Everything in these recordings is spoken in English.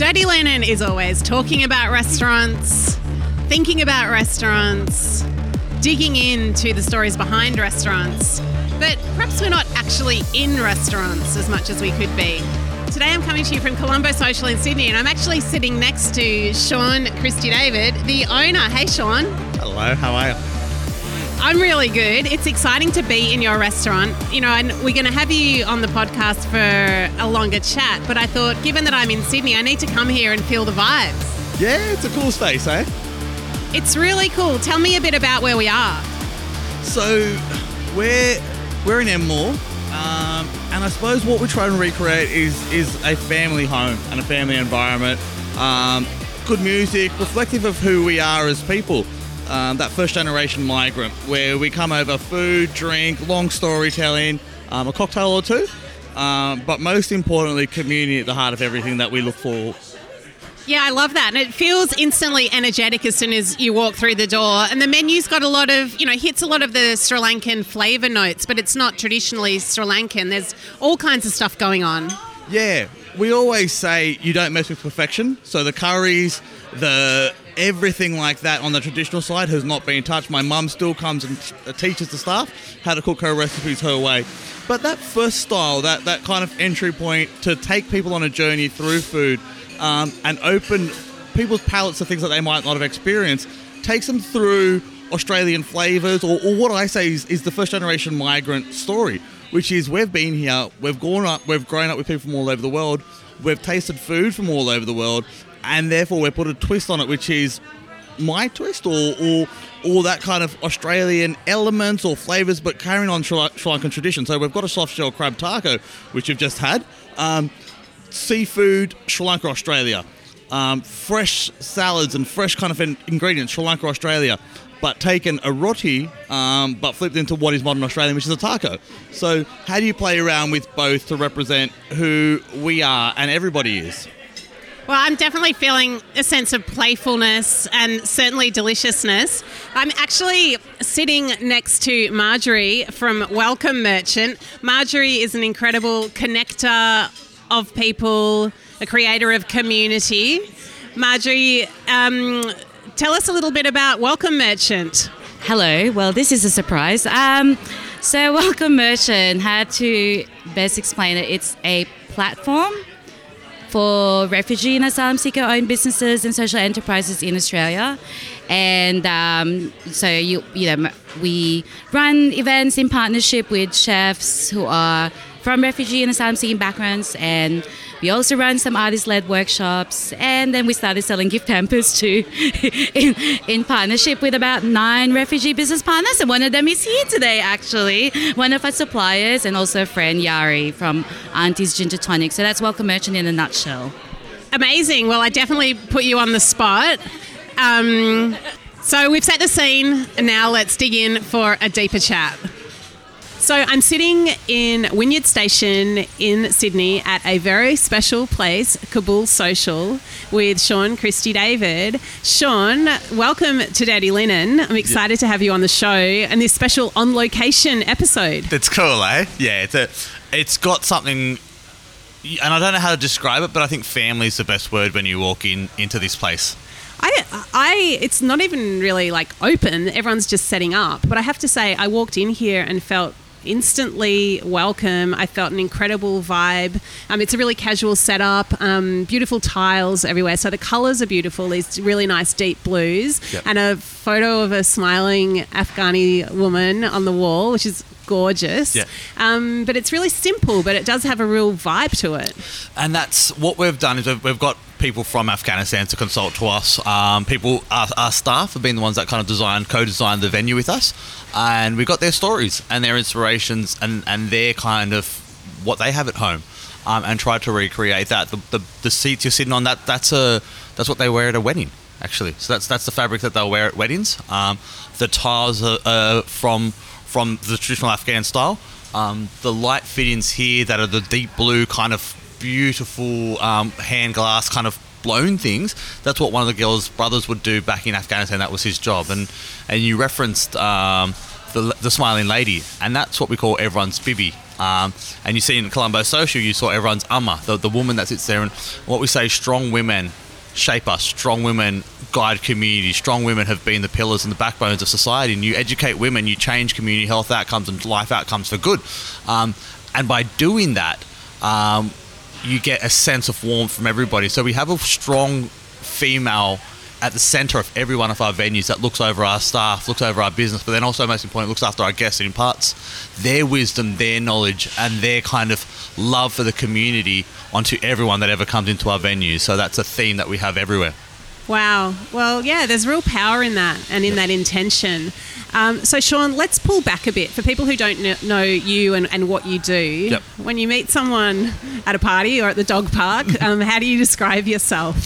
Dirty Linen is always talking about restaurants, thinking about restaurants, digging into the stories behind restaurants. But perhaps we're not actually in restaurants as much as we could be. Today I'm coming to you from Colombo Social in Sydney and I'm actually sitting next to Sean Christy David, the owner. Hey Sean. Hello, how are you? I'm really good. It's exciting to be in your restaurant. You know, and we're going to have you on the podcast for a longer chat, but I thought given that I'm in Sydney, I need to come here and feel the vibes. Yeah, it's a cool space, eh? It's really cool. Tell me a bit about where we are. So, we're we're in Enmore, um, and I suppose what we're trying to recreate is is a family home and a family environment. Um, good music, reflective of who we are as people. Um, that first generation migrant, where we come over food, drink, long storytelling, um, a cocktail or two, um, but most importantly, community at the heart of everything that we look for Yeah, I love that. And it feels instantly energetic as soon as you walk through the door. And the menu's got a lot of, you know, hits a lot of the Sri Lankan flavour notes, but it's not traditionally Sri Lankan. There's all kinds of stuff going on. Yeah, we always say you don't mess with perfection. So the curries, the everything like that on the traditional side has not been touched. My mum still comes and t- teaches the staff how to cook her recipes her way. But that first style, that that kind of entry point to take people on a journey through food um, and open people's palates to things that they might not have experienced, takes them through Australian flavors, or, or what I say is, is the first generation migrant story, which is we've been here, we've grown up, we've grown up with people from all over the world, we've tasted food from all over the world, and therefore we've put a twist on it, which is my twist, or or or that kind of Australian elements or flavors, but carrying on Sri Sri Lankan tradition. So we've got a soft shell crab taco, which you've just had. Um, seafood, Sri Lanka, Australia. Um, fresh salads and fresh kind of in- ingredients, Sri Lanka, Australia. But taken a roti, um, but flipped into what is modern Australian, which is a taco. So, how do you play around with both to represent who we are and everybody is? Well, I'm definitely feeling a sense of playfulness and certainly deliciousness. I'm actually sitting next to Marjorie from Welcome Merchant. Marjorie is an incredible connector of people, a creator of community. Marjorie, um, tell us a little bit about Welcome Merchant. Hello. Well, this is a surprise. Um, so, Welcome Merchant, how to best explain it? It's a platform for refugee and asylum seeker owned businesses and social enterprises in Australia. And um, so, you, you know, we run events in partnership with chefs who are from refugee and asylum seeking backgrounds and we also run some artist-led workshops and then we started selling gift hampers too in, in partnership with about nine refugee business partners and one of them is here today actually one of our suppliers and also a friend Yari from Auntie's Ginger Tonic so that's Welcome Merchant in a nutshell Amazing. Well, I definitely put you on the spot. Um, so we've set the scene, and now let's dig in for a deeper chat. So I'm sitting in Wynyard Station in Sydney at a very special place, Kabul Social, with Sean Christy David. Sean, welcome to Dirty Linen. I'm excited to have you on the show and this special on location episode. That's cool, eh? Yeah, it's a, it's got something, and I don't know how to describe it, but I think family is the best word when you walk in into this place. I, I, it's not even really like open. Everyone's just setting up. But I have to say, I walked in here and felt instantly welcome. I felt an incredible vibe. Um, it's a really casual setup, um, beautiful tiles everywhere. So the colours are beautiful, these really nice deep blues, Yep. and a photo of a smiling Afghani woman on the wall, which is gorgeous. Yeah. Um, but it's really simple, but it does have a real vibe to it. And that's what we've done is we've, we've got people from Afghanistan to consult to us. Um, people, our, our staff have been the ones that kind of designed, co-designed the venue with us, and we got their stories and their inspirations and and their kind of what they have at home, um, and tried to recreate that. The, the the seats you're sitting on that that's a that's what they wear at a wedding. Actually, so that's that's the fabric that they'll wear at weddings. Um, the tiles are, are from from the traditional Afghan style. Um, the light fittings here that are the deep blue kind of beautiful um, hand glass kind of blown things. That's what one of the girls' brothers would do back in Afghanistan. That was his job. And and you referenced um, the, the smiling lady, and that's what we call everyone's bibi. Um, and you see in Colombo Social, you saw everyone's Amma, the, the woman that sits there. And what we say, strong women shape us. Strong women guide communities. Strong women have been the pillars and the backbones of society. And you educate women, you change community health outcomes and life outcomes for good. Um, and by doing that, um, you get a sense of warmth from everybody. So we have a strong female at the center of every one of our venues that looks over our staff, looks over our business, but then also most important looks after our guests and imparts their wisdom, their knowledge, and their kind of love for the community onto everyone that ever comes into our venues. So that's a theme that we have everywhere. Wow. Well, yeah, there's real power in that and in that intention. Um, so, Sean, let's pull back a bit for people who don't kn- know you and, and what you do. Yep. When you meet someone at a party or at the dog park, um, how do you describe yourself?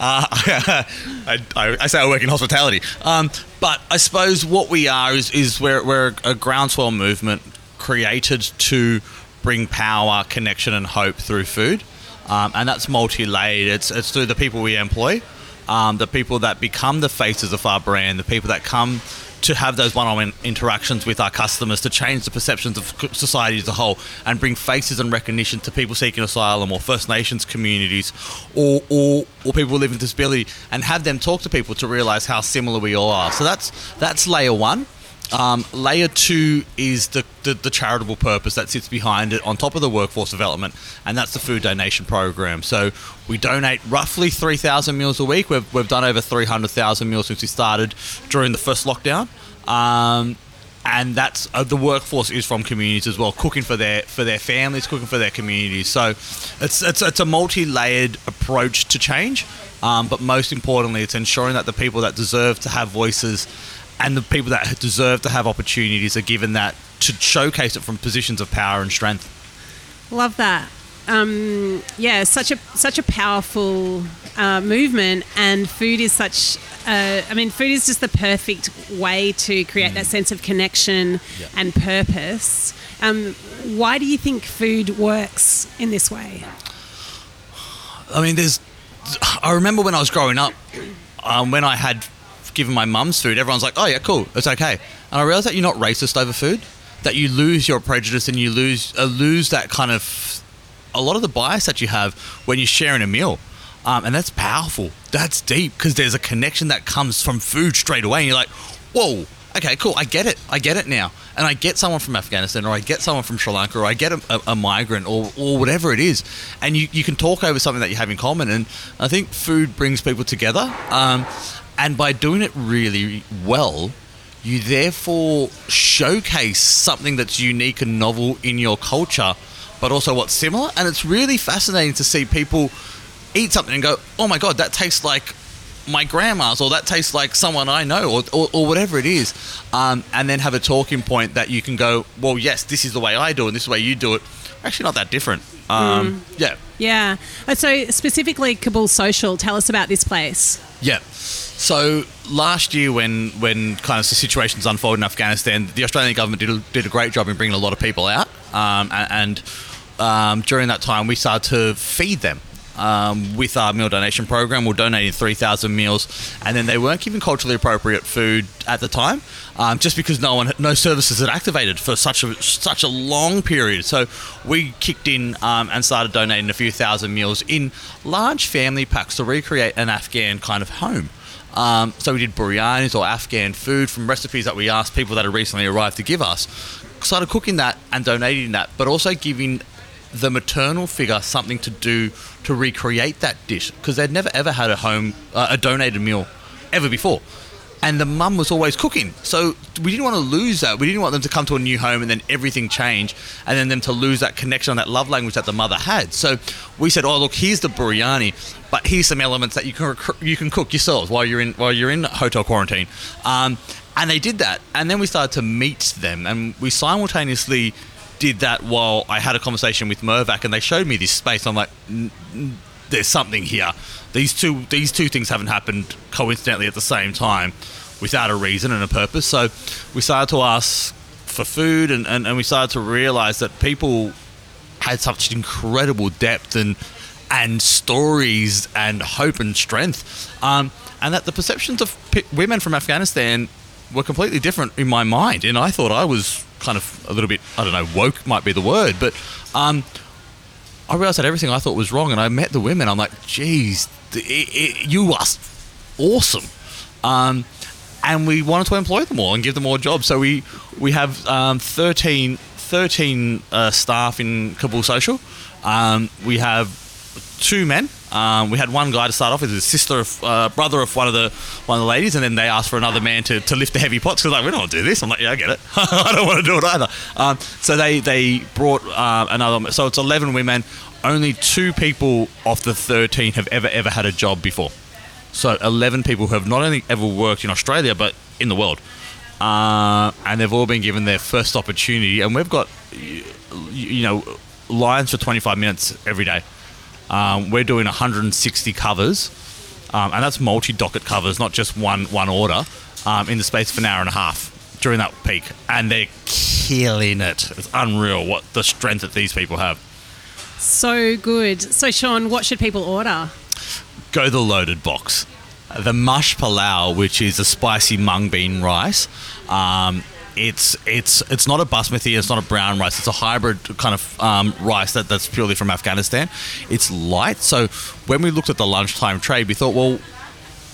Uh, I, I, I say I work in hospitality, um, but I suppose what we are is, is we're, we're a groundswell movement created to bring power, connection, and hope through food, um, and that's multi-layered. It's, it's through the people we employ, um, the people that become the faces of our brand, the people that come to have those one-on-one interactions with our customers to change the perceptions of society as a whole and bring faces and recognition to people seeking asylum or First Nations communities or, or, or people living with disability and have them talk to people to realize how similar we all are. So that's that's layer one. Um, layer two is the, the, the charitable purpose that sits behind it on top of the workforce development, and that's the food donation program. So we donate roughly 3,000 meals a week. We've, we've done over 300,000 meals since we started during the first lockdown. Um, and that's uh, the workforce is from communities as well, cooking for their for their families, cooking for their communities. So it's it's, it's a multi-layered approach to change, um, but most importantly, it's ensuring that the people that deserve to have voices and the people that deserve to have opportunities are given that to showcase it from positions of power and strength. Love that. Um, yeah, such a such a powerful uh, movement, and food is such. Uh, I mean, food is just the perfect way to create that sense of connection Yeah. and purpose. Um, why do you think food works in this way? I mean, there's. I remember when I was growing up, um, when I had given my mum's food, everyone's like, "Oh yeah, cool, it's okay." And I realized that you're not racist over food, that you lose your prejudice and you lose uh, lose that kind of a lot of the bias that you have when you're sharing a meal. Um, and that's powerful. That's deep because there's a connection that comes from food straight away. And you're like, whoa, okay, cool. I get it. I get it now. And I get someone from Afghanistan or I get someone from Sri Lanka or I get a, a, a migrant or, or whatever it is. And you, you can talk over something that you have in common. And I think food brings people together. Um, and by doing it really well, you therefore showcase something that's unique and novel in your culture, but also what's similar. And it's really fascinating to see people eat something and go, oh my God, that tastes like my grandma's, or that tastes like someone I know, or, or, or whatever it is. Um, and then have a talking point that you can go, well, yes, this is the way I do it, and this is the way you do it. Actually, not that different. Um, Yeah. Yeah. Uh, So specifically, Kabul Social. Tell us about this place. Yeah. So last year, when when kind of the situations unfolded in Afghanistan, the Australian government did a, did a great job in bringing a lot of people out, um, and, um, during that time, we started to feed them. Um, with our meal donation program, we're donating 3,000 meals, and then they weren't giving culturally appropriate food at the time, um, just because no one, no services had activated for such a such a long period. So we kicked in um, and started donating a few thousand meals in large family packs to recreate an Afghan kind of home. Um, so we did biryanis or Afghan food from recipes that we asked people that had recently arrived to give us. Started cooking that and donating that, but also giving the maternal figure something to do to recreate that dish because they'd never ever had a home uh, a donated meal ever before. And the mum was always cooking. So we didn't want to lose that. We didn't want them to come to a new home and then everything change and then them to lose that connection on that love language that the mother had. So we said oh look here's the biryani but here's some elements that you can rec- you can cook yourselves while you're in while you're in hotel quarantine. Um, and they did that. And then we started to meet them and we simultaneously did that while I had a conversation with Mirvac and they showed me this space. I'm like, "N- n- there's something here. These two these two things haven't happened coincidentally at the same time without a reason and a purpose. So we started to ask for food and, and, and we started to realize that people had such incredible depth and and stories and hope and strength, um, and that the perceptions of p- women from Afghanistan were completely different in my mind, and I thought I was kind of a little bit I don't know woke might be the word, but um, I realized that everything I thought was wrong, and I met the women. I'm like, geez, it, it, you are awesome. Um, and we wanted to employ them all and give them all jobs. So we we have um, 13, 13 uh, staff in Kabul Social. Um, we have two men. Um, we had one guy to start off with, his sister, of, uh, brother of one of the one of the ladies, and then they asked for another man to, to lift the heavy pots because like we don't want to do this. I'm like, yeah, I get it. I don't want to do it either. Um, so they they brought uh, another. So it's 11 women. Only two people of the 13 have ever ever had a job before. So 11 people who have not only ever worked in Australia but in the world. Uh, and they've all been given their first opportunity. And we've got, y- you know, lines for 25 minutes every day. Um, we're doing 160 covers, um, and that's multi-docket covers, not just one one order, um, in the space of an hour and a half during that peak. And they're killing it. It's unreal what the strength that these people have. So good. So, Sean, what should people order? go the loaded box. The mush palau, which is a spicy mung bean rice, um, it's it's it's not a basmati, it's not a brown rice. It's a hybrid kind of um, rice that, that's purely from Afghanistan. It's light. So when we looked at the lunchtime trade, we thought, well,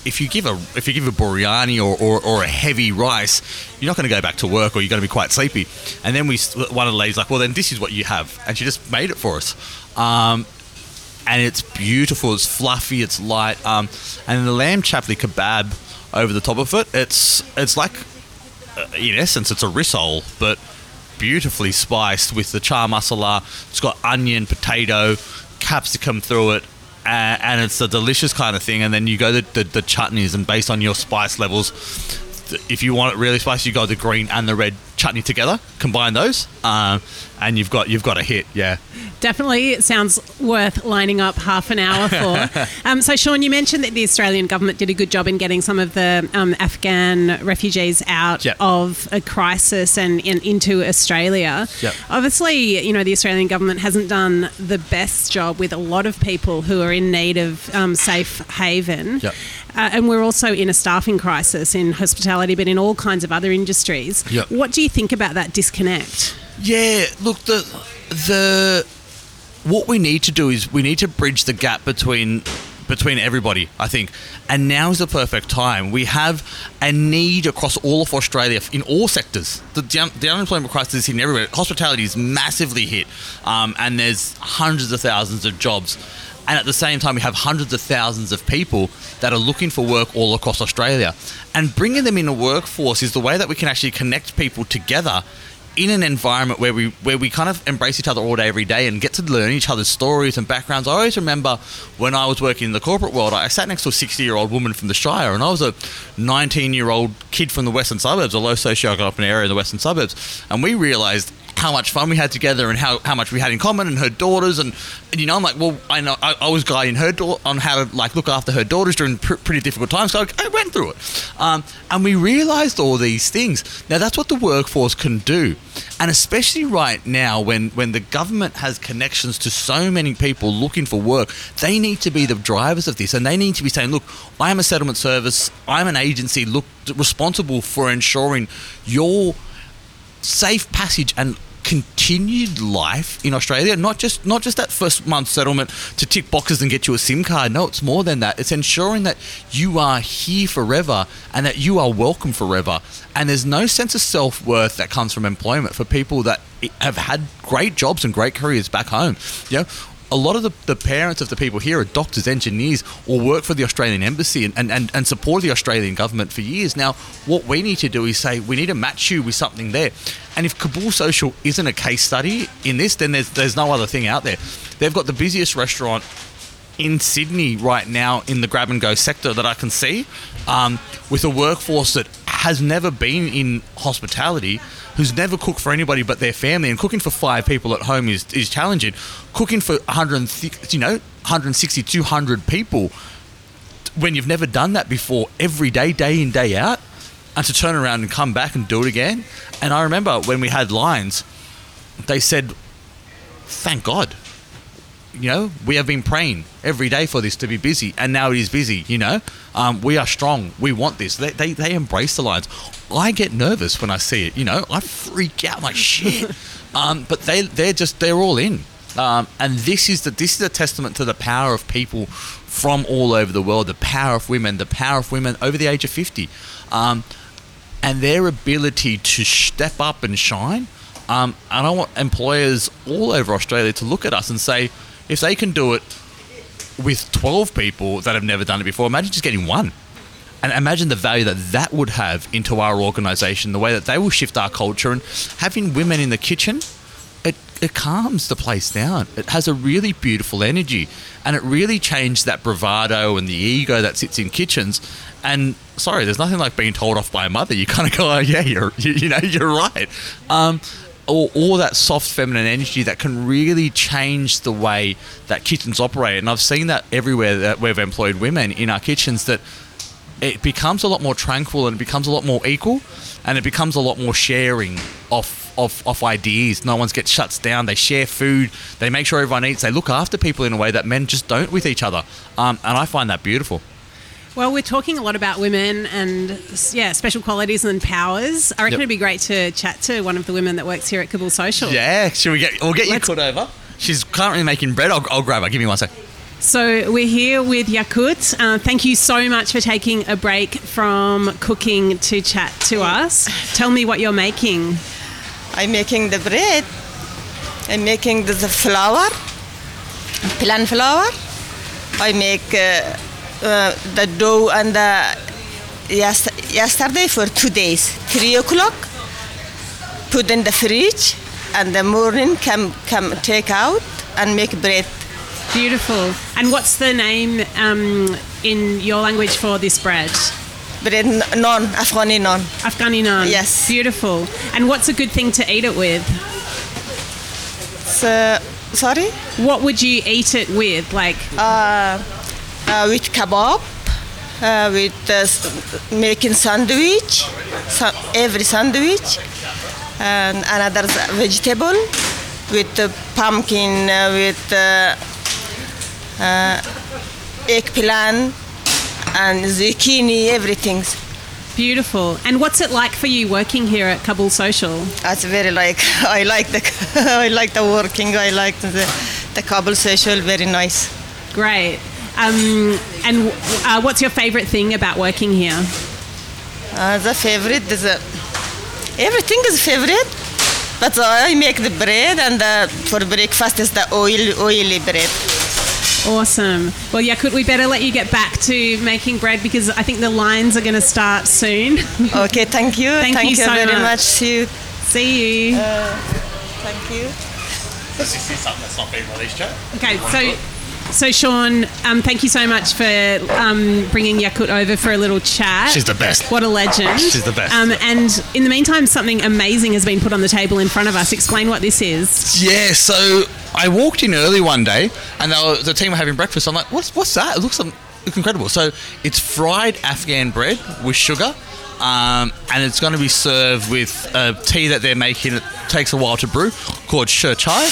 if you give a if you give a biryani or, or, or a heavy rice, you're not going to go back to work or you're going to be quite sleepy. And then we one of the ladies like, well, then this is what you have, and she just made it for us. Um, and it's beautiful. It's fluffy. It's light. Um, and the lamb chapli kebab over the top of it. It's it's like, uh, in essence, it's a rissole, but beautifully spiced with the char masala. It's got onion, potato, capsicum through it. Uh, and it's a delicious kind of thing. And then you go the, the, the chutneys, and based on your spice levels, if you want it really spicy, you go the green and the red chutney together. Combine those, um, and you've got you've got a hit. Yeah. Definitely it sounds worth lining up half an hour for. um, so, Sean, you mentioned that the Australian government did a good job in getting some of the um, Afghan refugees out Yep. of a crisis and in, into Australia. Yep. Obviously, you know, the Australian government hasn't done the best job with a lot of people who are in need of um, safe haven. Yep. Uh, and we're also in a staffing crisis in hospitality, but in all kinds of other industries. What do you think about that disconnect? Yeah, look the the what we need to do is we need to bridge the gap between between everybody, I think. And now is the perfect time. We have a need across all of Australia in all sectors. The, the, the unemployment crisis is hitting everywhere. Hospitality is massively hit, um, and there's hundreds of thousands of jobs. And at the same time, we have hundreds of thousands of people that are looking for work all across Australia. And bringing them in a workforce is the way that we can actually connect people together in an environment where we where we kind of embrace each other all day every day and get to learn each other's stories and backgrounds. I always remember when I was working in the corporate world, I sat next to a 60 year old woman from the Shire, and I was a 19 year old kid from the western suburbs, a low socioeconomic area in the western suburbs, and we realised how much fun we had together and how, how much we had in common and her daughters. And, and you know I'm like well I know I, I was guiding her da- on how to like look after her daughters during pr- pretty difficult times. So I, I went through it. Um, and we realized all these things. Now that's what the workforce can do. And especially right now when when the government has connections to so many people looking for work they need to be the drivers of this. And they need to be saying look I am a settlement service. I'm an agency look responsible for ensuring your safe passage and continued life in Australia. Not just not just that first month settlement to tick boxes and get you a SIM card. No, it's more than that. It's ensuring that you are here forever and that you are welcome forever. And there's no sense of self worth that comes from employment for people that have had great jobs and great careers back home. You know. A lot of the, the parents of the people here are doctors, engineers, or work for the Australian Embassy and, and, and, and support the Australian government for years. Now, what we need to do is say we need to match you with something there. And if Kabul Social isn't a case study in this, then there's, there's no other thing out there. They've got the busiest restaurant in Sydney right now in the grab and go sector that I can see, um, with a workforce that has never been in hospitality, who's never cooked for anybody but their family, and cooking for five people at home is, is challenging. Cooking for 100, you know, 160, 200 people when you've never done that before, every day, day in, day out, and to turn around and come back and do it again. And I remember when we had lines, they said, "Thank God." You know, we have been praying every day for this to be busy, and now it is busy. You know, um, we are strong. We want this. They, they, they embrace the lines. I get nervous when I see it. You know, I freak out I'm like shit. um, but they they're just they're all in. Um, and this is the this is a testament to the power of people from all over the world, the power of women, the power of women over the age of fifty, um, and their ability to step up and shine. Um, and I want employers all over Australia to look at us and say, if they can do it with 12 people that have never done it before, imagine just getting one. And imagine the value that that would have into our organisation, the way that they will shift our culture. And having women in the kitchen, it, it calms the place down. It has a really beautiful energy. And it really changed that bravado and the ego that sits in kitchens. And sorry, there's nothing like being told off by a mother. You kind of go, oh, yeah, you're, you, you know, you're right. Um, all, all that soft feminine energy that can really change the way that kitchens operate. And I've seen that everywhere that we've employed women in our kitchens that it becomes a lot more tranquil and it becomes a lot more equal and it becomes a lot more sharing of, of, of ideas. No one gets shuts down. They share food. They make sure everyone eats. They look after people in a way that men just don't with each other. Um, and I find that beautiful. Well, we're talking a lot about women and yeah, special qualities and powers. I reckon Yep. it'd be great to chat to one of the women that works here at Kabul Social. Yeah, should we get? We'll get you Let's- put over. She's currently making bread. I'll, I'll grab her. Give me one sec. So we're here with Yakut. Uh, thank you so much for taking a break from cooking to chat to us. Tell me what you're making. I'm making the bread. I'm making the, the flour, plant flour. I make uh, uh, the dough and the yes, yesterday for two days. Three o'clock, put in the fridge, and the morning come come take out and make bread. Beautiful. And what's the name um, in your language for this bread? Bread non Afghani non. Afghani naan. Yes. Beautiful. And what's a good thing to eat it with? So, sorry, What would you eat it with? Like, uh, with kebab, uh, with uh, making sandwich, every sandwich, and another vegetable with uh, pumpkin, uh, with uh, uh, eggplant and zucchini, everything. beautiful. And what's it like for you working here at Kabul Social? That's very like I like the I like the working. I like the the Kabul social. Very nice. Great. Um, and uh, what's your favorite thing about working here? Uh, the favorite is uh, everything is favorite, but I make the bread and uh, for breakfast is the oil oily bread. Awesome. Well, yeah, could we better let you get back to making bread because I think the lines are going to start soon. Okay, thank you, Thank you so very much. much. See you. See you. Thank you. This is something that's not being released yet. Okay, so so Sean, um, thank you so much for um, bringing Yakut over for a little chat. She's the best. What a legend. She's the best. Um, and in the meantime, something amazing has been put on the table in front of us. Explain what this is. Yeah, so I walked in early one day, and they were, the team were having breakfast. I'm like, "What's what's that? It looks, um, looks incredible." So it's fried Afghan bread with sugar, um, and it's going to be served with a tea that they're making. It takes a while to brew, called shir chai.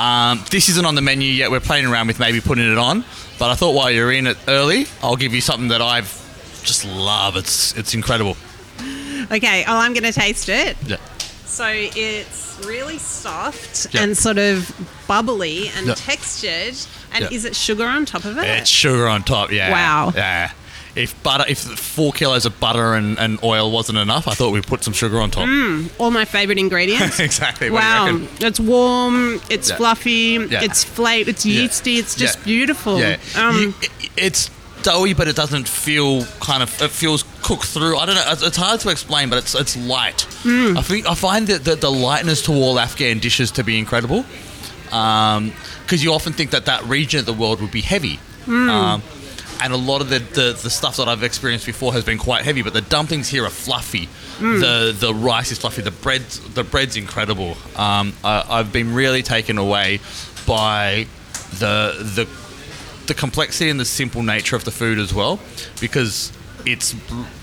Um, this isn't on the menu yet. We're playing around with maybe putting it on, but I thought while you're in it early, I'll give you something that I've just love. It's it's incredible. Okay, oh, I'm going to taste it. Yeah. So it's really soft and sort of bubbly and textured. And is it sugar on top of it? It's sugar on top, yeah. Wow. Yeah. If butter, if four kilos of butter and, and oil wasn't enough, I thought we'd put some sugar on top. All my favorite ingredients. exactly. What do you wow, it's warm, it's Yeah. fluffy, Yeah. it's flake, it's Yeah. yeasty, it's just Yeah. beautiful. Yeah. Um, You- i- it's doughy, but it doesn't feel kind of. It feels cooked through. I don't know. It's, hard to explain, but it's it's light. Hmm. I think I find that the, the lightness to all Afghan dishes to be incredible. Because you often think that that region of the world would be heavy. Hmm. Um, and a lot of the, the, the stuff that I've experienced before has been quite heavy, but the dumplings here are fluffy. Hmm. The the rice is fluffy. The bread the bread's incredible. Um, I, I've been really taken away by the the the complexity and the simple nature of the food as well, because it's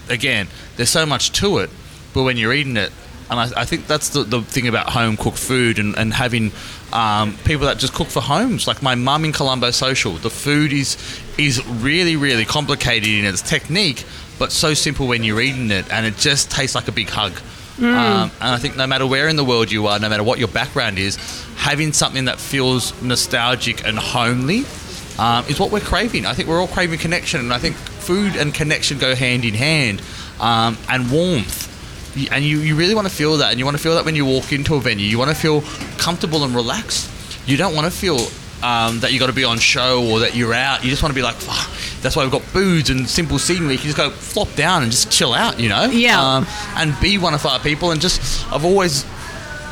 again there's so much to it, but when you're eating it, And I, I think that's the, the thing about home cooked food and, and having um, people that just cook for homes. Like my mum in Colombo Social, the food is is really, really complicated in its technique, but so simple when you're eating it, and it just tastes like a big hug. Um, and I think no matter where in the world you are, no matter what your background is, having something that feels nostalgic and homely um, is what we're craving. I think we're all craving connection, and I think food and connection go hand in hand, um, and warmth. And you, you really want to feel that, and you want to feel that when you walk into a venue. You want to feel comfortable and relaxed. You don't want to feel um, that you got to be on show or that you're out. You just want to be like, "Fuck." that's why we've got booths and simple scenery. You can just go flop down and just chill out, you know? Yeah. Um, and be one of our people. And just, I've always,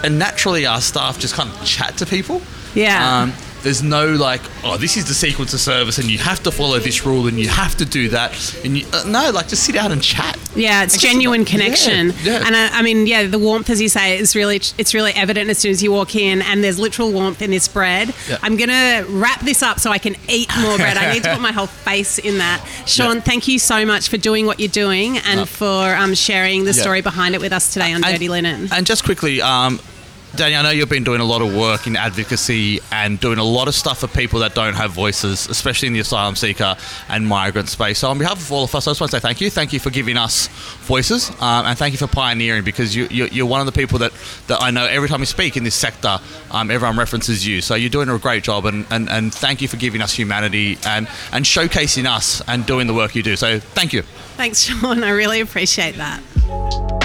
and naturally our staff just kind of chat to people. Yeah. Um, there's no like, oh, this is the sequence of service, and you have to follow this rule, and you have to do that. And you, uh, no, like just sit down and chat. Yeah, it's genuine about- connection, Yeah, yeah. and I, I mean, yeah, the warmth, as you say, is really it's really evident as soon as you walk in, and there's literal warmth in this bread. Yeah. I'm gonna wrap this up so I can eat more bread. I need to put my whole face in that. Sean, thank you so much for doing what you're doing and No. for um, sharing the story behind it with us today on And- Dirty Linen. And just quickly, um, Dani, I know you've been doing a lot of work in advocacy and doing a lot of stuff for people that don't have voices, especially in the asylum seeker and migrant space. So, on behalf of all of us, I just want to say thank you. Thank you for giving us voices, um, and thank you for pioneering because you, you, you're one of the people that, that I know every time we speak in this sector, um, everyone references you. So, you're doing a great job, and, and, and thank you for giving us humanity and, and showcasing us and doing the work you do. So, thank you. Thanks, Sean. I really appreciate that.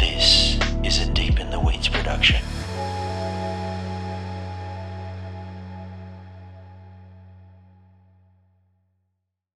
This